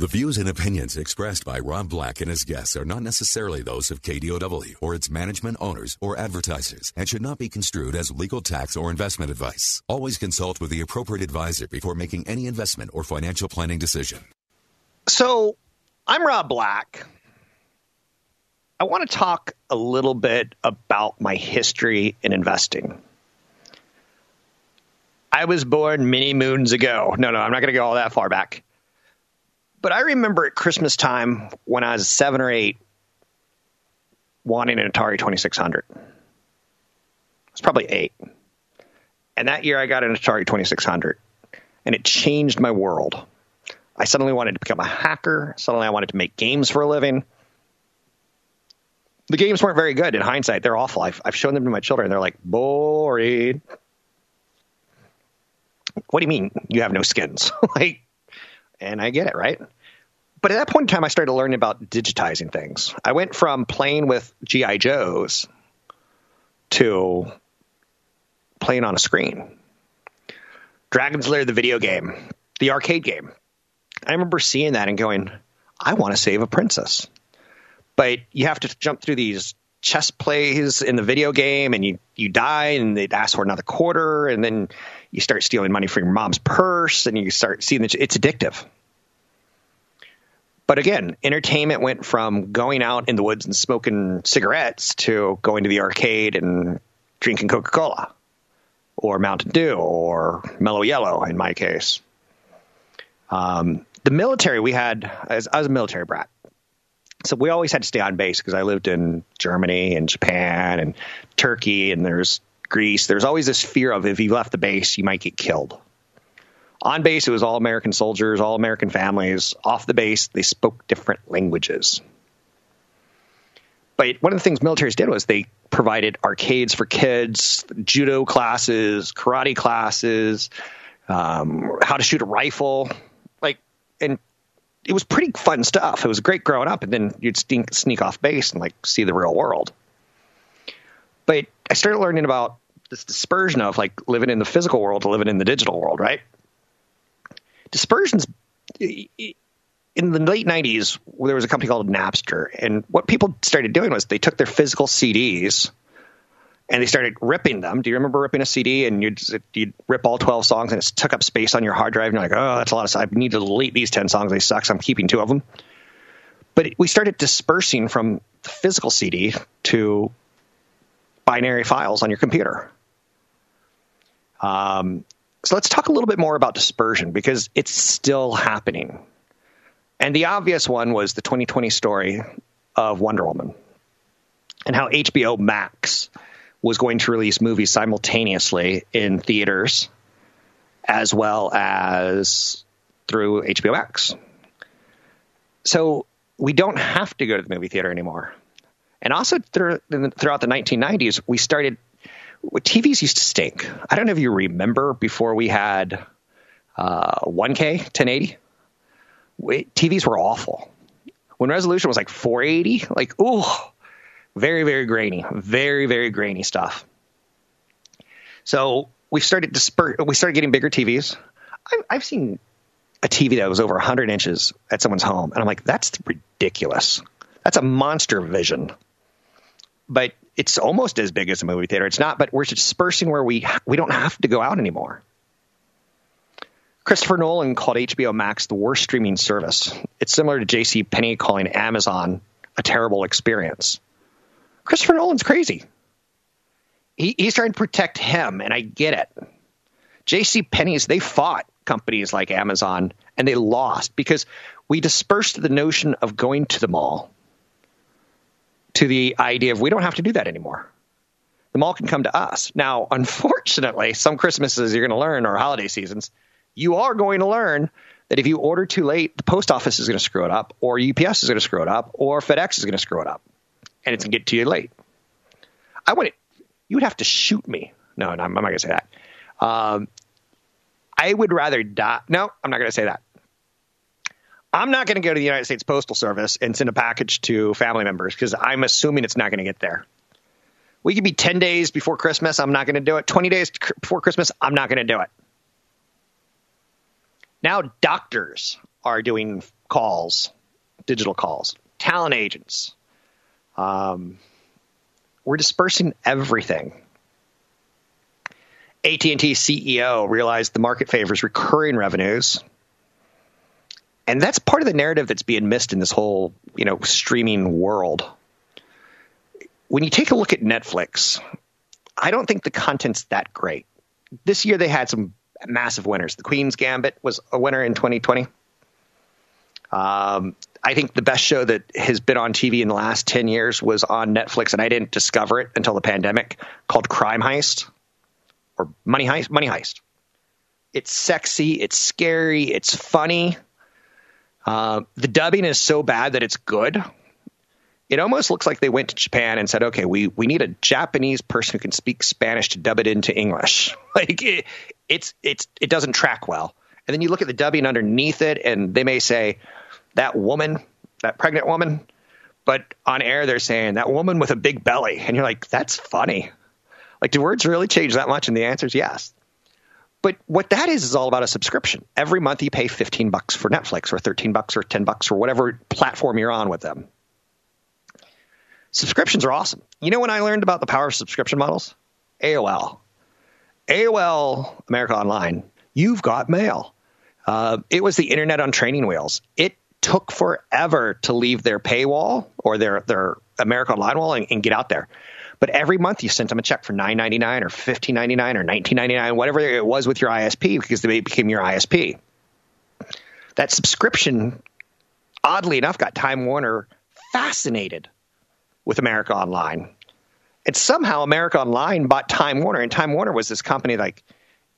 The views and opinions expressed by Rob Black and his guests are not necessarily those of KDOW or its management owners or advertisers and should not be construed as legal tax or investment advice. Always consult with the appropriate advisor before making any investment or financial planning decision. So, I'm Rob Black. I want to talk a little bit about my history in investing. I was born many moons ago. No, no, I'm not going to go all that far back. But I remember at Christmas time when I was seven or eight wanting an Atari 2600. I was probably eight. And that year I got an Atari 2600 and it changed my world. I suddenly wanted to become a hacker. Suddenly I wanted to make games for a living. The games weren't very good in hindsight. They're awful. I've, I've shown them to my children. They're like, boring. What do you mean you have no skins? like, and I get it, right? But at that point in time, I started learning about digitizing things. I went from playing with GI Joes to playing on a screen. Dragon's Lair, the video game, the arcade game. I remember seeing that and going, I want to save a princess. But you have to jump through these chess plays in the video game and you, you die and they ask for another quarter and then you start stealing money from your mom's purse and you start seeing that it's addictive. But again, entertainment went from going out in the woods and smoking cigarettes to going to the arcade and drinking Coca Cola or Mountain Dew or Mellow Yellow in my case. Um, the military, we had, as, I was a military brat. So we always had to stay on base because I lived in Germany and Japan and Turkey and there's Greece. There's always this fear of if you left the base, you might get killed. On base, it was all American soldiers, all American families. Off the base, they spoke different languages. But one of the things militaries did was they provided arcades for kids, judo classes, karate classes, um, how to shoot a rifle, like, and it was pretty fun stuff. It was great growing up, and then you'd sneak, sneak off base and like see the real world. But I started learning about this dispersion of like living in the physical world to living in the digital world, right? dispersions in the late 90s there was a company called napster and what people started doing was they took their physical cds and they started ripping them do you remember ripping a cd and you'd, you'd rip all 12 songs and it took up space on your hard drive and you're like oh that's a lot of i need to delete these 10 songs they suck so i'm keeping two of them but we started dispersing from the physical cd to binary files on your computer um, so let's talk a little bit more about dispersion because it's still happening. And the obvious one was the 2020 story of Wonder Woman and how HBO Max was going to release movies simultaneously in theaters as well as through HBO Max. So we don't have to go to the movie theater anymore. And also through, throughout the 1990s, we started TVs used to stink. I don't know if you remember before we had uh, 1K 1080. TVs were awful. When resolution was like 480, like ooh, very very grainy, very very grainy stuff. So we started disper- we started getting bigger TVs. I've, I've seen a TV that was over 100 inches at someone's home, and I'm like, that's ridiculous. That's a monster vision. But it's almost as big as a movie theater. It's not, but we're dispersing where we we don't have to go out anymore. Christopher Nolan called HBO Max the worst streaming service. It's similar to J.C. Penney calling Amazon a terrible experience. Christopher Nolan's crazy. He, he's trying to protect him, and I get it. J.C. Penney's they fought companies like Amazon, and they lost because we dispersed the notion of going to the mall to the idea of we don't have to do that anymore. The mall can come to us. Now, unfortunately, some Christmases you're going to learn or holiday seasons, you are going to learn that if you order too late, the post office is going to screw it up, or UPS is going to screw it up, or FedEx is going to screw it up, and it's going to get to you late. I wouldn't. You would have to shoot me. No, no I'm not going to say that. Um, I would rather die. No, I'm not going to say that. I'm not going to go to the United States Postal Service and send a package to family members because I'm assuming it's not going to get there. We could be 10 days before Christmas. I'm not going to do it. 20 days before Christmas. I'm not going to do it. Now, doctors are doing calls, digital calls, talent agents. Um, we're dispersing everything. AT&T CEO realized the market favors recurring revenues. And that's part of the narrative that's being missed in this whole, you know, streaming world. When you take a look at Netflix, I don't think the content's that great. This year they had some massive winners. The Queen's Gambit was a winner in 2020. Um, I think the best show that has been on TV in the last 10 years was on Netflix, and I didn't discover it until the pandemic, called Crime Heist or Money Heist. Money Heist. It's sexy, it's scary, it's funny. Uh, the dubbing is so bad that it's good. It almost looks like they went to Japan and said, "Okay, we we need a Japanese person who can speak Spanish to dub it into English." Like it, it's it's it doesn't track well. And then you look at the dubbing underneath it, and they may say that woman, that pregnant woman, but on air they're saying that woman with a big belly, and you're like, that's funny. Like, do words really change that much? And the answer is yes. But what that is is all about a subscription. Every month you pay 15 bucks for Netflix or 13 bucks or 10 bucks or whatever platform you're on with them. Subscriptions are awesome. You know when I learned about the power of subscription models? AOL. AOL America Online, you've got mail. Uh, it was the internet on training wheels. It took forever to leave their paywall or their their America Online wall and, and get out there. But every month you sent them a check for nine ninety nine or fifteen ninety nine or nineteen ninety nine, whatever it was with your ISP, because they became your ISP. That subscription, oddly enough, got Time Warner fascinated with America Online. And somehow America Online bought Time Warner, and Time Warner was this company like,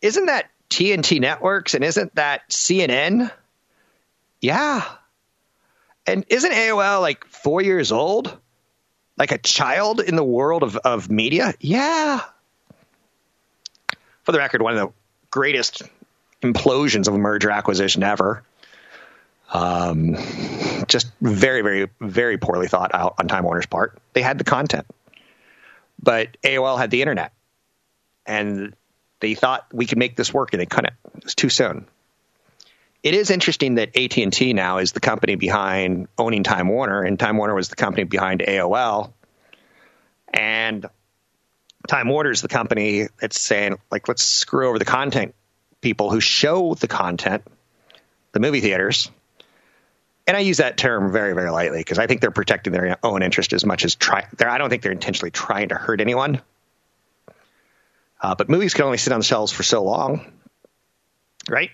isn't that TNT Networks and isn't that CNN? Yeah. And isn't AOL like four years old? Like a child in the world of, of media? Yeah. For the record, one of the greatest implosions of a merger acquisition ever. Um, just very, very, very poorly thought out on Time Warner's part. They had the content, but AOL had the internet, and they thought we could make this work, and they couldn't. It was too soon. It is interesting that AT and T now is the company behind owning Time Warner, and Time Warner was the company behind AOL, and Time Warner is the company that's saying like, let's screw over the content people who show the content, the movie theaters, and I use that term very, very lightly because I think they're protecting their own interest as much as try. I don't think they're intentionally trying to hurt anyone. Uh, but movies can only sit on the shelves for so long, right?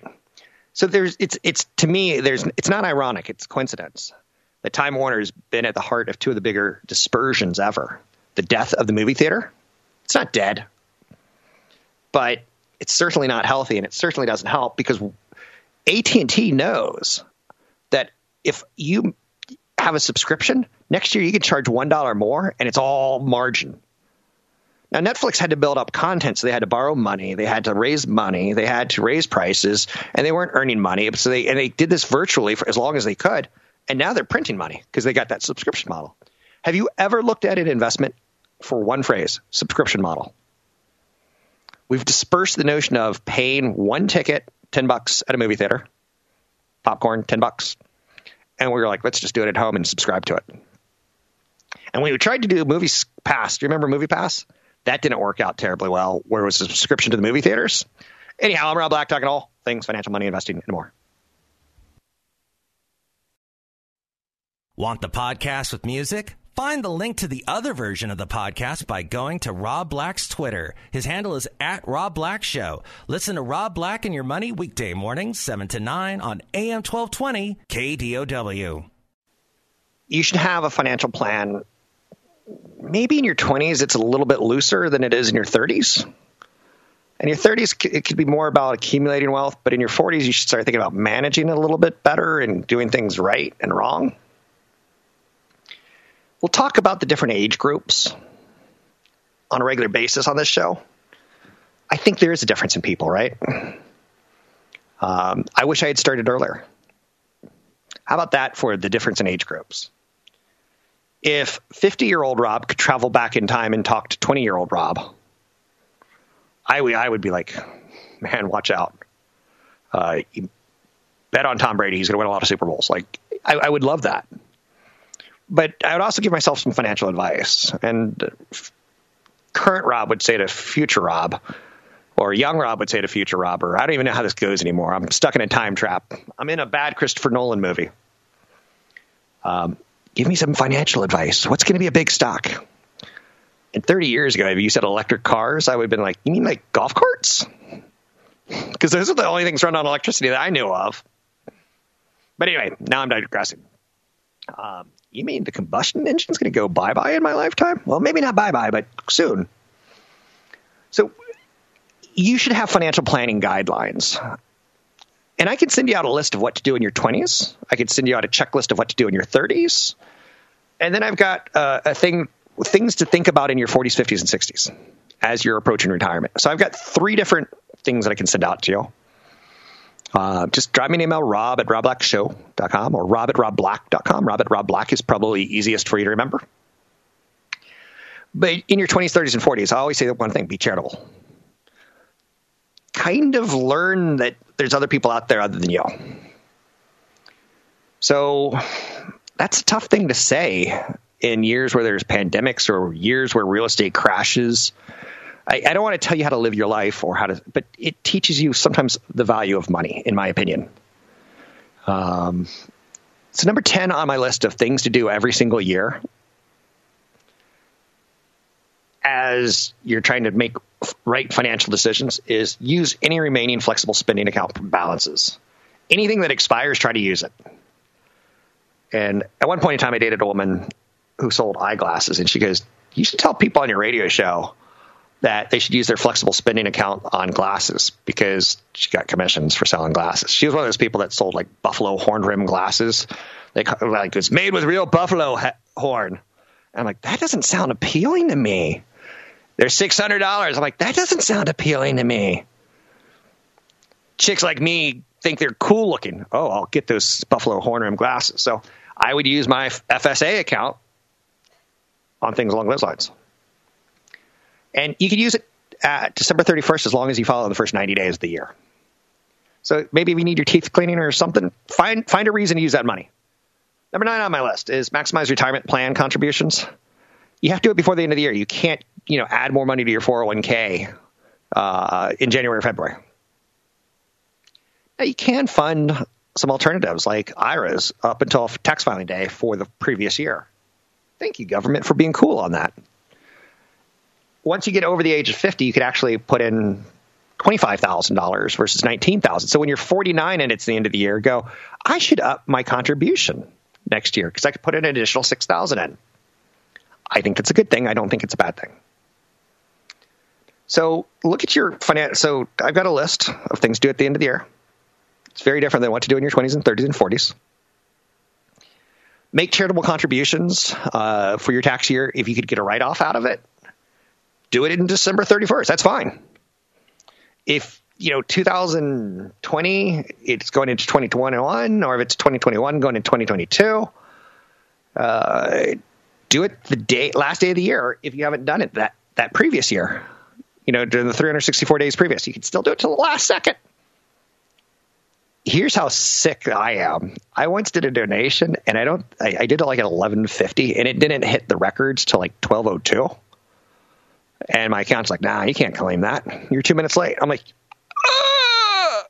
So there's it's it's to me there's it's not ironic. It's coincidence that Time Warner has been at the heart of two of the bigger dispersions ever. The death of the movie theater. It's not dead, but it's certainly not healthy, and it certainly doesn't help because AT and T knows that if you have a subscription, next year you can charge $1 more and it's all margin. Now, Netflix had to build up content, so they had to borrow money, they had to raise money, they had to raise prices, and they weren't earning money. So they and they did this virtually for as long as they could, and now they're printing money because they got that subscription model. Have you ever looked at an investment for one phrase, subscription model? We've dispersed the notion of paying one ticket, ten bucks at a movie theater, popcorn, ten bucks, and we were like, let's just do it at home and subscribe to it. And we tried to do Movie Pass. Do you remember Movie Pass? That didn't work out terribly well, where it was a subscription to the movie theaters. Anyhow, I'm Rob Black talking all things financial, money, investing, and more. Want the podcast with music? Find the link to the other version of the podcast by going to Rob Black's Twitter. His handle is at Rob Black Show. Listen to Rob Black and Your Money weekday mornings, 7 to 9 on AM 1220 KDOW. You should have a financial plan. Maybe in your 20s, it's a little bit looser than it is in your 30s. In your 30s, it could be more about accumulating wealth, but in your 40s, you should start thinking about managing it a little bit better and doing things right and wrong. We'll talk about the different age groups on a regular basis on this show. I think there is a difference in people, right? Um, I wish I had started earlier. How about that for the difference in age groups? If 50 year old Rob could travel back in time and talk to 20 year old Rob, I, I would be like, man, watch out. Uh, bet on Tom Brady. He's going to win a lot of Super Bowls. Like, I, I would love that. But I would also give myself some financial advice. And current Rob would say to future Rob, or young Rob would say to future Rob, or I don't even know how this goes anymore. I'm stuck in a time trap. I'm in a bad Christopher Nolan movie. Um, give me some financial advice. What's going to be a big stock? And 30 years ago, if you said electric cars, I would have been like, you mean like golf carts? Because those are the only things run on electricity that I knew of. But anyway, now I'm digressing. Um, you mean the combustion engine's going to go bye bye in my lifetime? Well, maybe not bye bye, but soon. So you should have financial planning guidelines. And I can send you out a list of what to do in your 20s. I can send you out a checklist of what to do in your 30s. And then I've got uh, a thing things to think about in your 40s, 50s, and 60s as you're approaching retirement. So I've got three different things that I can send out to you. Uh, just drop me an email, rob at robblackshow.com or rob at robblack.com. Rob at robblack is probably easiest for you to remember. But in your 20s, 30s, and 40s, I always say the one thing be charitable. Kind of learn that there's other people out there other than y'all. So that's a tough thing to say in years where there's pandemics or years where real estate crashes. I, I, don't want to tell you how to live your life or how to, but it teaches you sometimes the value of money, in my opinion. Um, so number 10 on my list of things to do every single year as you're trying to make right financial decisions is use any remaining flexible spending account balances. Anything that expires, try to use it. And at one point in time, I dated a woman who sold eyeglasses, and she goes, "You should tell people on your radio show that they should use their flexible spending account on glasses because she got commissions for selling glasses. She was one of those people that sold like buffalo horn rim glasses. They like it's made with real buffalo horn. And I'm like, that doesn't sound appealing to me. They're six hundred dollars. I'm like, that doesn't sound appealing to me. Chicks like me think they're cool looking. Oh, I'll get those buffalo horn rim glasses. So I would use my FSA account on things along those lines. And you can use it at December 31st as long as you follow the first 90 days of the year. So maybe if you need your teeth cleaning or something, find find a reason to use that money. Number nine on my list is maximize retirement plan contributions. You have to do it before the end of the year. You can't, you know, add more money to your 401k uh, in January or February. Now you can fund some alternatives like IRAs up until tax filing day for the previous year. Thank you, government, for being cool on that. Once you get over the age of 50, you could actually put in $25,000 versus 19000 So when you're 49 and it's the end of the year, go, I should up my contribution next year because I could put in an additional 6000 in. I think that's a good thing. I don't think it's a bad thing. So look at your finance. So I've got a list of things to do at the end of the year. It's very different than what to do in your 20s and 30s and 40s make charitable contributions uh, for your tax year if you could get a write off out of it. Do it in December 31st. That's fine. If you know 2020, it's going into 2021, or if it's 2021 going into 2022, uh, do it the day last day of the year if you haven't done it that that previous year. You know, during the 364 days previous, you can still do it till the last second here's how sick I am. I once did a donation, and I don't. I, I did it like at eleven fifty, and it didn't hit the records till like twelve oh two. And my account's like, "Nah, you can't claim that. You're two minutes late." I'm like, ah!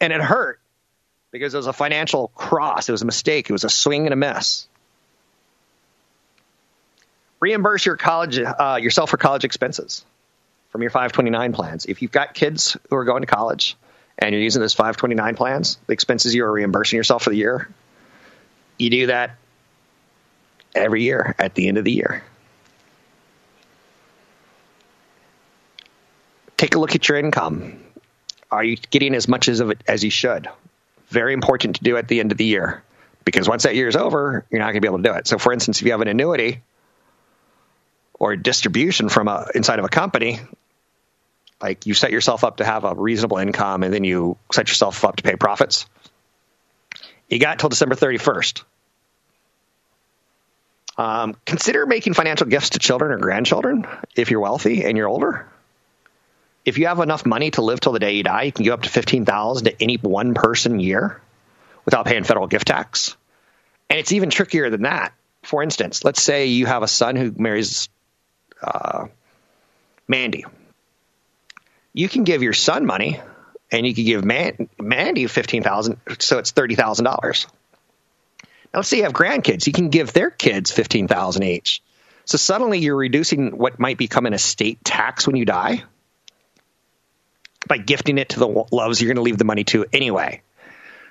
and it hurt because it was a financial cross. It was a mistake. It was a swing and a miss. Reimburse your college uh, yourself for college expenses from your 529 plans. If you've got kids who are going to college, and you're using those 529 plans, the expenses you are reimbursing yourself for the year, you do that every year at the end of the year. take a look at your income. Are you getting as much as of it as you should? Very important to do at the end of the year because once that year is over, you're not going to be able to do it. So, for instance, if you have an annuity or distribution from a, inside of a company, like you set yourself up to have a reasonable income and then you set yourself up to pay profits. You got till December 31st. Um, consider making financial gifts to children or grandchildren if you're wealthy and you're older. If you have enough money to live till the day you die, you can give up to fifteen thousand to any one person year without paying federal gift tax. And it's even trickier than that. For instance, let's say you have a son who marries uh, Mandy. You can give your son money, and you can give Man- Mandy fifteen thousand, so it's thirty thousand dollars. Now, let's say you have grandkids. You can give their kids fifteen thousand each. So suddenly you're reducing what might become an estate tax when you die by gifting it to the loves you're going to leave the money to anyway.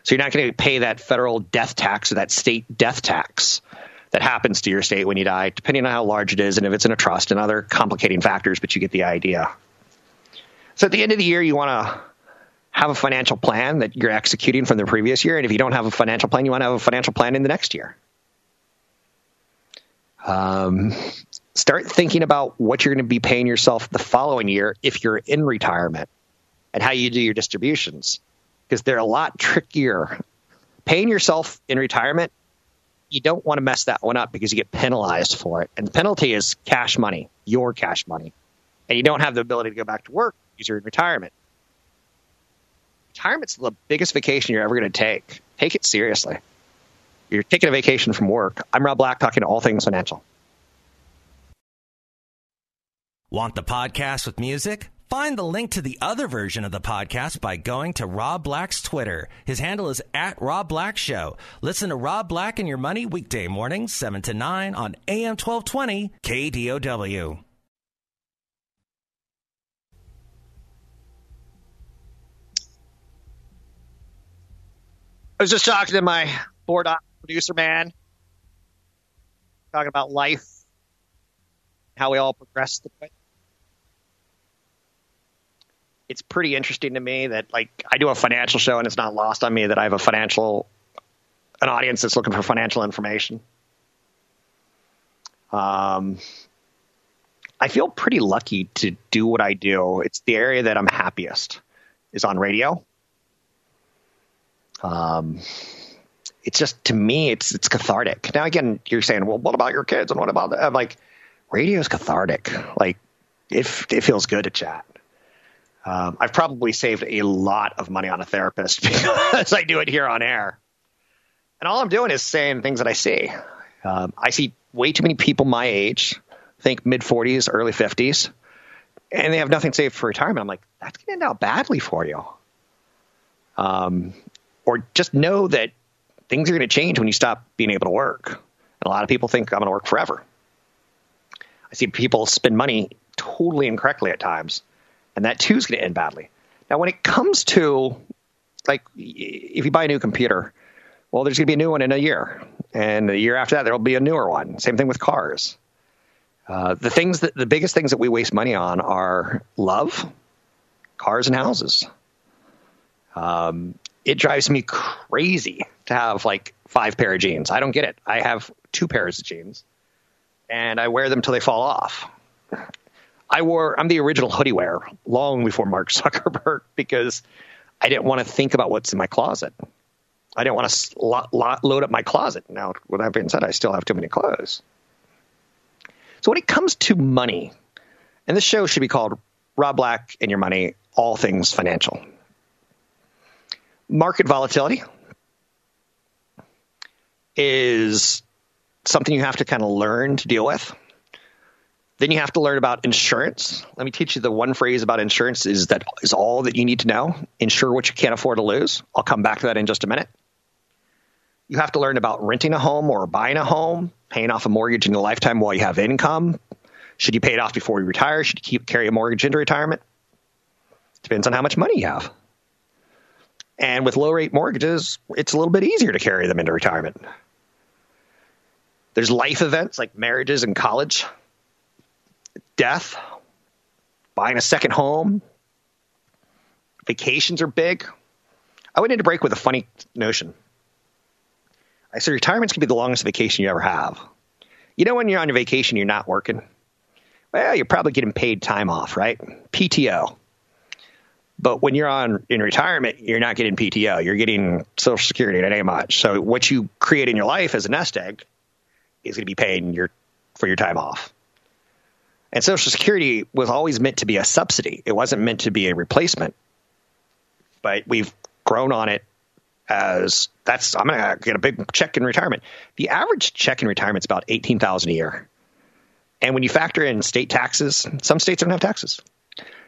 So you're not going to pay that federal death tax or that state death tax that happens to your state when you die, depending on how large it is and if it's in a trust and other complicating factors, but you get the idea. So at the end of the year, you want to have a financial plan that you're executing from the previous year. And if you don't have a financial plan, you want to have a financial plan in the next year. Um, start thinking about what you're going to be paying yourself the following year if you're in retirement and how you do your distributions because they're a lot trickier. Paying yourself in retirement, you don't want to mess that one up because you get penalized for it. And the penalty is cash money, your cash money. And you don't have the ability to go back to work because you're in retirement. Retirement's the biggest vacation you're ever going to take. Take it seriously. You're taking a vacation from work. I'm Rob Black, talking to all things financial. Want the podcast with music? Find the link to the other version of the podcast by going to Rob Black's Twitter. His handle is at Rob Black Show. Listen to Rob Black and Your Money weekday mornings, 7 to 9 on AM 1220 KDOW. I was just talking to my board producer man, talking about life, how we all progress. It's pretty interesting to me that like I do a financial show and it's not lost on me that I have a financial an audience that's looking for financial information. Um, I feel pretty lucky to do what I do. It's the area that I'm happiest is on radio. Um, it's just to me, it's it's cathartic. Now again, you're saying, well, what about your kids and what about that? I'm like, radio is cathartic. Like, it it feels good to chat. Um, I've probably saved a lot of money on a therapist because I do it here on air. And all I'm doing is saying things that I see. Um, I see way too many people my age, think mid 40s, early 50s, and they have nothing saved for retirement. I'm like, that's going to end out badly for you. Um, or just know that things are going to change when you stop being able to work. And a lot of people think I'm going to work forever. I see people spend money totally incorrectly at times, and that too is going to end badly. Now, when it comes to like if you buy a new computer, well, there's going to be a new one in a year, and the year after that there'll be a newer one. Same thing with cars. Uh, the things that the biggest things that we waste money on are love, cars, and houses. Um, it drives me crazy to have like five pair of jeans. I don't get it. I have two pairs of jeans, and I wear them till they fall off. I wore I'm the original hoodie wearer long before Mark Zuckerberg because I didn't want to think about what's in my closet. I didn't want to load up my closet. Now, with that being said, I still have too many clothes. So when it comes to money, and this show should be called Rob Black and Your Money, All Things Financial. Market volatility is something you have to kind of learn to deal with. Then you have to learn about insurance. Let me teach you the one phrase about insurance is that is all that you need to know. Insure what you can't afford to lose. I'll come back to that in just a minute. You have to learn about renting a home or buying a home, paying off a mortgage in your lifetime while you have income. Should you pay it off before you retire? Should you keep carry a mortgage into retirement? Depends on how much money you have. And with low rate mortgages, it's a little bit easier to carry them into retirement. There's life events like marriages and college, death, buying a second home, vacations are big. I went into break with a funny notion. I said retirement's gonna be the longest vacation you ever have. You know when you're on your vacation, you're not working. Well, you're probably getting paid time off, right? PTO. But when you're on in retirement, you're not getting PTO. You're getting Social Security. That ain't much. So what you create in your life as a nest egg is going to be paying your for your time off. And Social Security was always meant to be a subsidy. It wasn't meant to be a replacement. But we've grown on it as that's I'm going to get a big check in retirement. The average check in retirement is about eighteen thousand a year, and when you factor in state taxes, some states don't have taxes,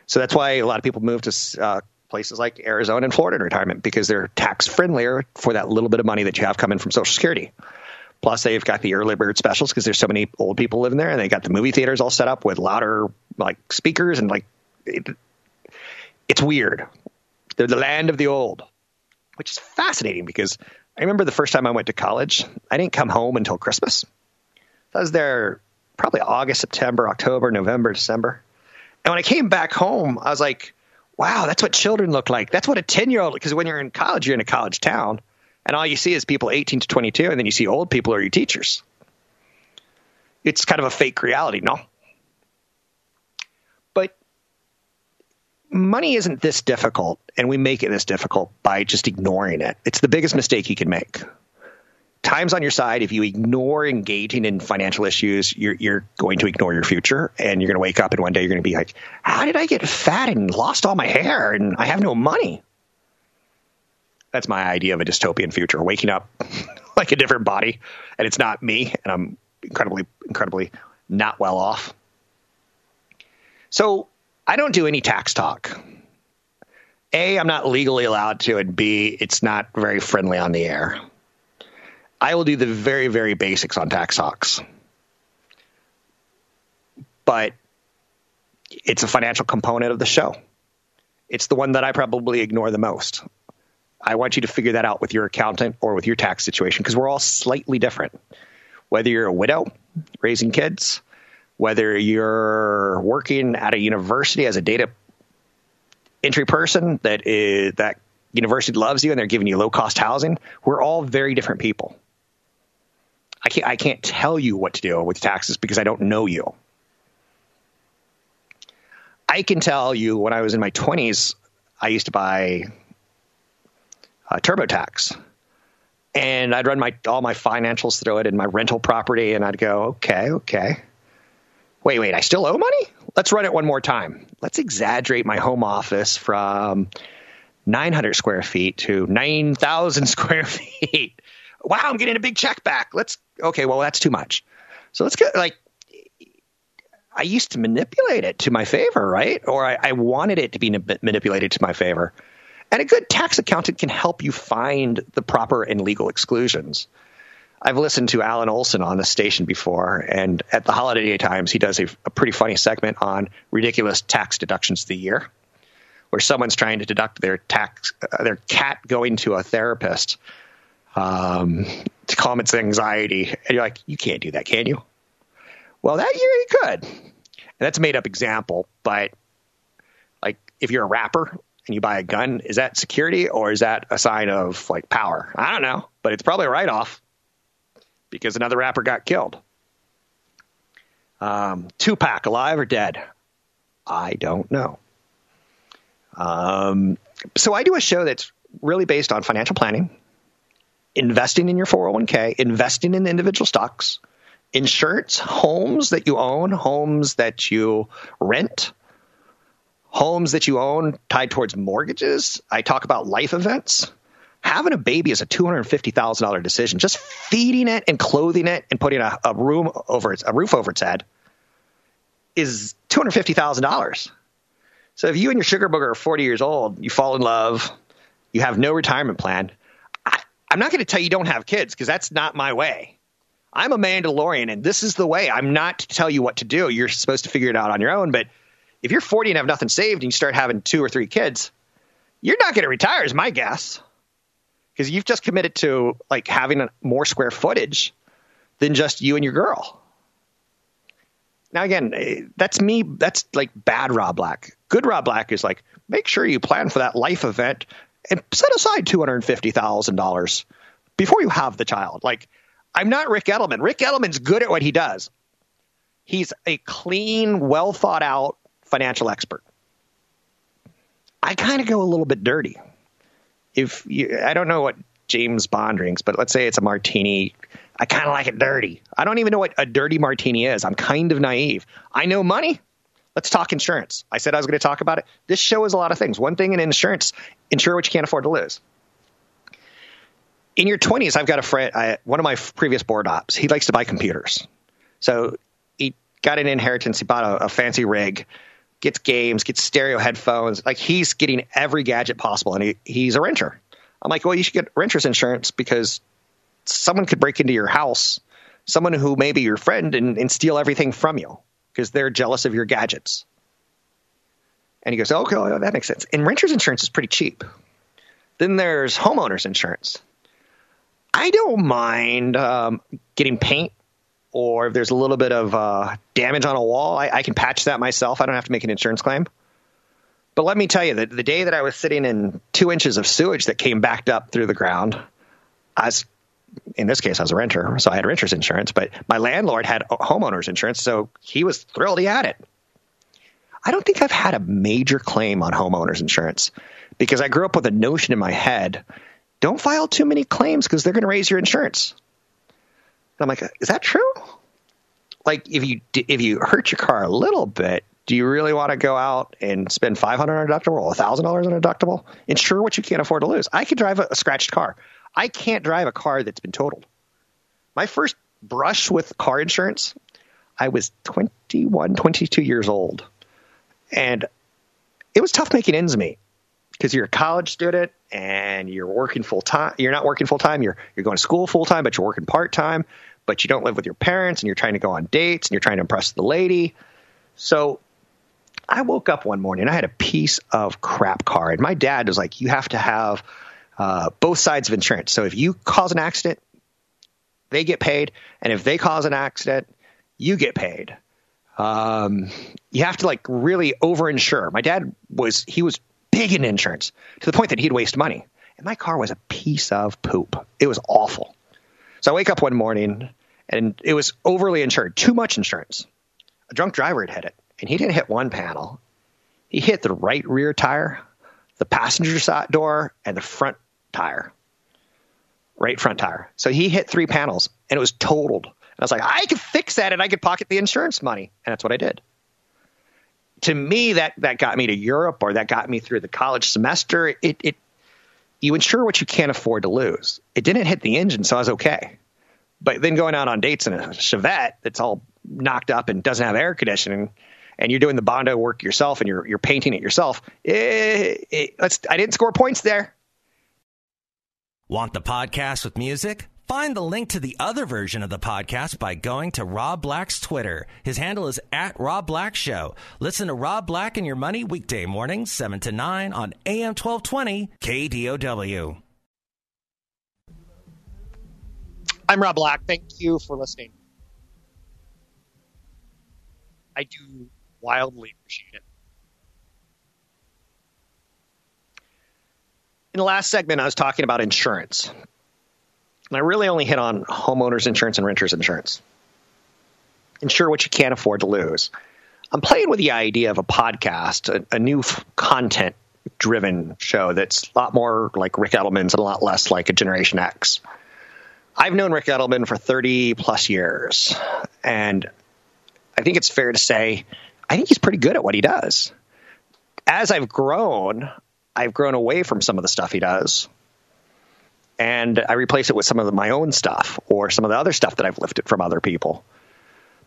so that's why a lot of people move to uh, places like Arizona and Florida in retirement because they're tax friendlier for that little bit of money that you have coming from Social Security. Plus, they've got the early bird specials because there's so many old people living there, and they got the movie theaters all set up with louder like speakers and like it, it's weird. They're the land of the old which is fascinating because I remember the first time I went to college, I didn't come home until Christmas. I was there probably August, September, October, November, December. And when I came back home, I was like, wow, that's what children look like. That's what a 10 year old, because when you're in college, you're in a college town, and all you see is people 18 to 22, and then you see old people are your teachers. It's kind of a fake reality, no? But money isn't this difficult, and we make it this difficult by just ignoring it. It's the biggest mistake you can make. Time's on your side. If you ignore engaging in financial issues, you're, you're going to ignore your future, and you're going to wake up and one day you're going to be like, "How did I get fat and lost all my hair, and I have no money?" That's my idea of a dystopian future: waking up like a different body, and it's not me, and I'm incredibly, incredibly not well off. So I don't do any tax talk. A, I'm not legally allowed to, and B, it's not very friendly on the air. I will do the very, very basics on tax talks. But it's a financial component of the show. It's the one that I probably ignore the most. I want you to figure that out with your accountant or with your tax situation because we're all slightly different. Whether you're a widow raising kids, whether you're working at a university as a data entry person that is that university loves you and they're giving you low cost housing, we're all very different people. I can't I can't tell you what to do with taxes because I don't know you. I can tell you when I was in my 20s, I used to buy uh, TurboTax. And I'd run my all my financials through it and my rental property, and I'd go, okay, okay wait, wait, I still owe money? Let's run it one more time. Let's exaggerate my home office from 900 square feet to 9,000 square feet. Wow, I'm getting a big check back. Let's, okay, well, that's too much. So let's get like, I used to manipulate it to my favor, right? Or I, I wanted it to be manipulated to my favor. And a good tax accountant can help you find the proper and legal exclusions. I've listened to Alan Olson on the station before, and at the holiday Day times, he does a, a, pretty funny segment on ridiculous tax deductions of the year, where someone's trying to deduct their tax, uh, their cat going to a therapist um, to calm its anxiety, and you're like, you can't do that, can you? Well, that year you could, and that's a made up example, but like if you're a rapper and you buy a gun, is that security or is that a sign of like power? I don't know, but it's probably a write off because another rapper got killed. Um, Tupac, alive or dead? I don't know. Um, so I do a show that's really based on financial planning, investing in your 401k, investing in individual stocks, insurance, homes that you own, homes that you rent, homes that you own tied towards mortgages. I talk about life events having a baby is a two hundred fifty thousand dollar decision. Just feeding it and clothing it and putting a, a room over its a roof over its head is two hundred fifty thousand dollars. So if you and your sugar booger are forty years old, you fall in love, you have no retirement plan. I, I'm not going to tell you don't have kids because that's not my way. I'm a Mandalorian, and this is the way. I'm not to tell you what to do. You're supposed to figure it out on your own. But if you're 40 and have nothing saved, and you start having two or three kids, you're not going to retire, is my guess because you've just committed to like having more square footage than just you and your girl. Now again, eh, that's me. That's like bad Rob Black. Good Rob Black is like make sure you plan for that life event and set aside $250,000 before you have the child. Like, I'm not Ric Edelman. Ric Edelman's good at what he does. He's a clean, well thought out financial expert. I kind of go a little bit dirty. If you, I don't know what James Bond drinks, but let's say it's a martini. I kind of like it dirty. I don't even know what a dirty martini is. I'm kind of naive. I know money. Let's talk insurance. I said I was going to talk about it. This show is a lot of things. One thing in insurance, insure what you can't afford to lose. In your 20s, I've got a friend, I, one of my previous board ops, he likes to buy computers. So he got an inheritance. He bought a, a fancy rig, gets games, gets stereo headphones. Like he's getting every gadget possible, and he, he's a renter. I'm like, well, you should get renter's insurance because someone could break into your house, someone who may be your friend, and, and steal everything from you because they're jealous of your gadgets. And he goes, okay, well, that makes sense. And renter's insurance is pretty cheap. Then there's homeowner's insurance. I don't mind um, getting paint or if there's a little bit of uh, damage on a wall, I, I, can patch that myself. I don't have to make an insurance claim. But let me tell you that the day that I was sitting in two inches of sewage that came backed up through the ground, I was, in this case, I was a renter, so I had renter's insurance, but my landlord had homeowner's insurance, so he was thrilled he had it. I don't think I've had a major claim on homeowner's insurance because I grew up with a notion in my head don't file too many claims because they're going to raise your insurance. I'm like, is that true? Like, if you if you hurt your car a little bit, do you really want to go out and spend 500 on a deductible or $1,000 on a deductible? Insure what you can't afford to lose. I could drive a, a scratched car. I can't drive a car that's been totaled. My first brush with car insurance, I was 21, 22 years old. And it was tough making ends meet because you're a college student and you're working full time. You're not working full time. You're you're going to school full time, but you're working part time. But you don't live with your parents, and you're trying to go on dates, and you're trying to impress the lady. So I woke up one morning. And I had a piece of crap car, and my dad was like, "You have to have uh, both sides of insurance. So if you cause an accident, they get paid, and if they cause an accident, you get paid." Um, you have to like really over insure. My dad was he was big in insurance to the point that he'd waste money. And my car was a piece of poop. It was awful. So I wake up one morning and it was overly insured, too much insurance. A drunk driver had hit it, and he didn't hit one panel. He hit the right rear tire, the passenger side door, and the front tire. Right front tire. So he hit three panels, and it was totaled. And I was like, I could fix that, and I could pocket the insurance money. And that's what I did to me, that that got me to Europe, or that got me through the college semester. It, it you insure what you can't afford to lose. It didn't hit the engine, so I was okay. But then going out on dates in a Chevette that's all knocked up and doesn't have air conditioning, and you're doing the bondo work yourself and you're you're painting it yourself. Eh, eh, it, it, I didn't score points there. Want the podcast with music? Find the link to the other version of the podcast by going to Rob Black's Twitter. His handle is at Rob Black Show. Listen to Rob Black and Your Money weekday mornings, 7 to 9 on AM 1220 KDOW. I'm Rob Black. Thank you for listening. I do wildly appreciate it. In the last segment, I was talking about insurance. And I really only hit on homeowners insurance and renters insurance. Insure what you can't afford to lose. I'm playing with the idea of a podcast, a, a new f- content driven show that's a lot more like Ric Edelman's and a lot less like a Generation X. I've known Ric Edelman for 30 plus years, and I think it's fair to say I think he's pretty good at what he does. As I've grown, I've grown away from some of the stuff he does and I replace it with some of the, my own stuff or some of the other stuff that I've lifted from other people.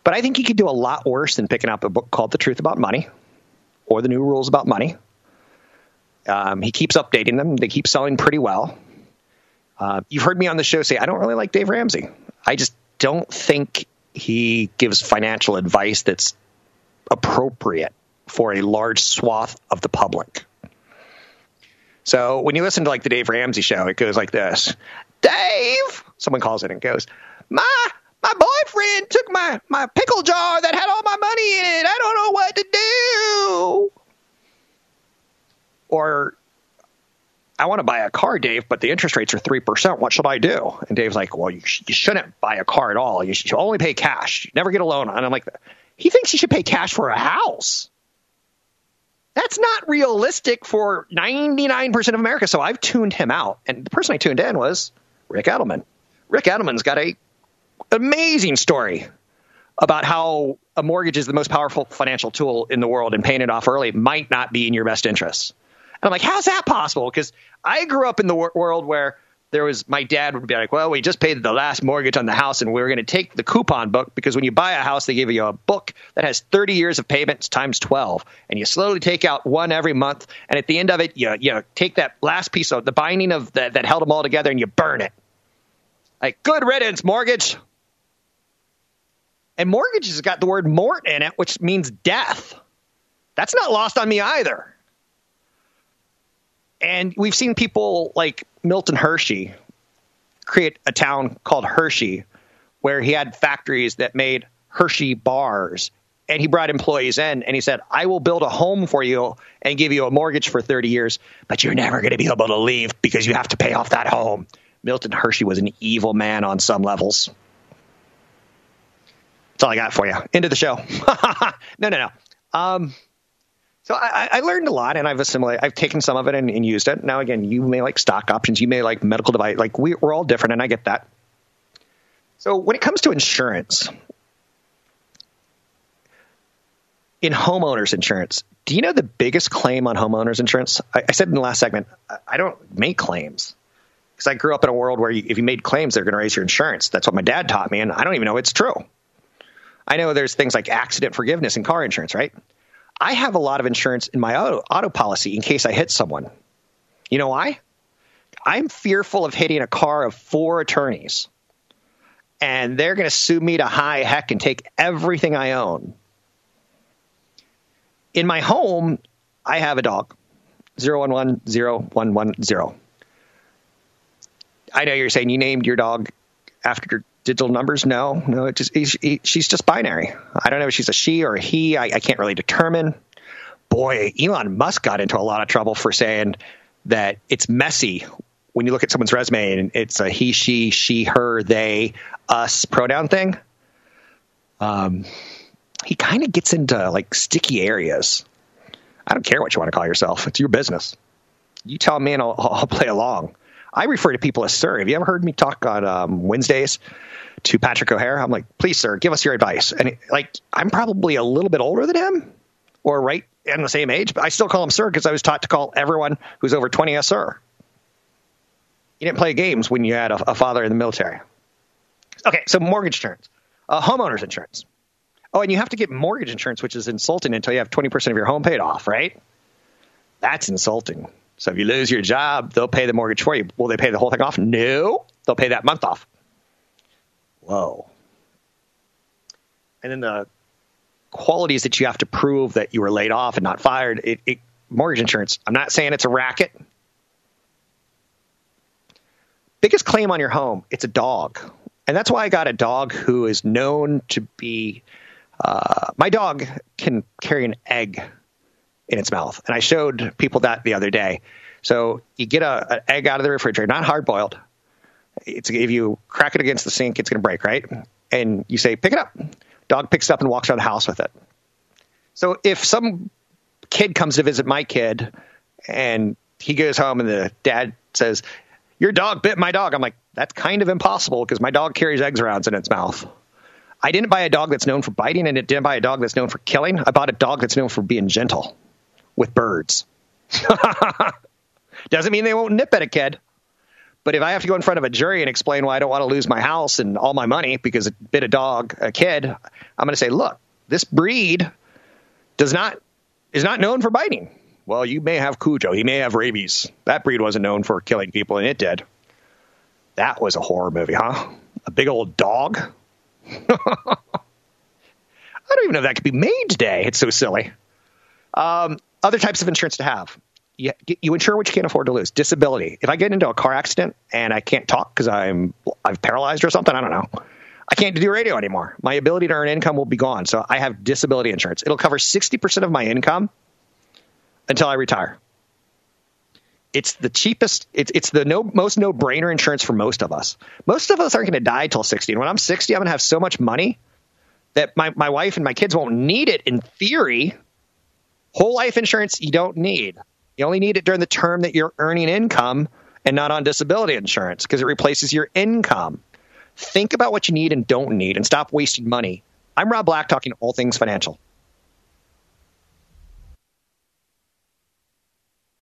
But I think he could do a lot worse than picking up a book called The Truth About Money or The New Rules About Money. Um, he keeps updating them. They keep selling pretty well. Uh, you've heard me on the show say I don't really like Dave Ramsey. I just don't think he gives financial advice that's appropriate for a large swath of the public. So when you listen to like the Dave Ramsey show, it goes like this. Dave, someone calls it and goes, my my boyfriend took my my pickle jar that had all my money in it. I don't know what to do. Or I want to buy a car, Dave, but the interest rates are 3%. What should I do? And Dave's like, well, you, sh- you shouldn't buy a car at all. You should only pay cash. You never get a loan. And I'm like, he thinks he should pay cash for a house. That's not realistic for 99% of America. So I've tuned him out. And the person I tuned in was Ric Edelman. Ric Edelman's got a amazing story about how a mortgage is the most powerful financial tool in the world and paying it off early might not be in your best interest. And I'm like, how's that possible? Because I grew up in the wor- world where there was my dad would be like, well, we just paid the last mortgage on the house and we are going to take the coupon book because when you buy a house, they give you a book that has 30 years of payments times 12. And you slowly take out one every month. And at the end of it, you, you take that last piece of the binding of the, that held them all together and you burn it. Like, good riddance, mortgage. And mortgage has got the word mort in it, which means death. That's not lost on me either. And we've seen people like Milton Hershey create a town called Hershey, where he had factories that made Hershey bars. And he brought employees in and he said, I will build a home for you and give you a mortgage for 30 years, but you're never going to be able to leave because you have to pay off that home. Milton Hershey was an evil man on some levels. That's all I got for you. End of the show. no, no, no. Um, so I, I, learned a lot, and I've assimilated. I've taken some of it and, and, used it. Now, again, you may like stock options, you may like medical device. Like we, we're all different, and I get that. So when it comes to insurance, in homeowners insurance, do you know the biggest claim on homeowners insurance? I, I said in the last segment, I, don't make claims because I grew up in a world where you, if you made claims, they're going to raise your insurance. That's what my dad taught me, and I don't even know it's true. I know there's things like accident forgiveness in car insurance, right? I have a lot of insurance in my auto, auto policy in case I hit someone. You know why? I'm fearful of hitting a car of four attorneys, and they're going to sue me to high heck and take everything I own. In my home, I have a dog, 0110 I know you're saying you named your dog after digital numbers? No, no. It just he, she's just binary. I don't know if she's a she or a he. I, I can't really determine. Boy, Elon Musk got into a lot of trouble for saying that it's messy when you look at someone's resume and it's a he, she, she, her, they, us pronoun thing. Um, he kind of gets into like sticky areas. I don't care what you want to call yourself; it's your business. You tell me, and I'll, I'll play along. I refer to people as sir. Have you ever heard me talk on um, Wednesdays to Patrick O'Hare? I'm like, please, sir, give us your advice. And like, I'm probably a little bit older than him, or right in the same age, but I still call him sir because I was taught to call everyone who's over 20 a sir. You didn't play games when you had a, a father in the military. Okay, so mortgage insurance, uh, homeowners insurance. Oh, and you have to get mortgage insurance, which is insulting until you have 20% of your home paid off, right? That's insulting. So if you lose your job, they'll pay the mortgage for you. Will they pay the whole thing off? No, they'll pay that month off. Whoa. And then the qualities that you have to prove that you were laid off and not fired. It, it, mortgage insurance. I'm not saying it's a racket. Biggest claim on your home, it's a dog. And that's why I got a dog who is known to be. Uh, my dog can carry an egg in its mouth. And I showed people that the other day. So you get a, an egg out of the refrigerator, not hard boiled. It's if you crack it against the sink, it's going to break, right? And you say, pick it up. Dog picks it up and walks around the house with it. So if some kid comes to visit my kid and he goes home and the dad says, Your dog bit my dog, I'm like, That's kind of impossible because my dog carries eggs around in its mouth. I didn't buy a dog that's known for biting and it didn't buy a dog that's known for killing. I bought a dog that's known for being gentle with birds. Doesn't mean they won't nip at a kid. But if I have to go in front of a jury and explain why I don't want to lose my house and all my money because it bit a dog, a kid, I'm going to say, look, this breed does not is not known for biting. Well, you may have Cujo, he may have rabies. That breed wasn't known for killing people, and it did. That was a horror movie, huh? A big old dog. I don't even know if that could be made today. It's so silly. Um, other types of insurance to have. You, you insure what you can't afford to lose. Disability. If I get into a car accident and I can't talk because I'm I'm paralyzed or something, I don't know. I can't do radio anymore. My ability to earn income will be gone. So I have disability insurance. It'll cover 60% of my income until I retire. it's the cheapest. It's it's the no most no brainer insurance for most of us. Most of us aren't going to die till 60. And when I'm 60, I'm going to have so much money that my my wife and my kids won't need it in theory. Whole life insurance you don't need. You only need it during the term that you're earning income and not on disability insurance because it replaces your income. Think about what you need and don't need and stop wasting money. I'm Rob Black talking all things financial.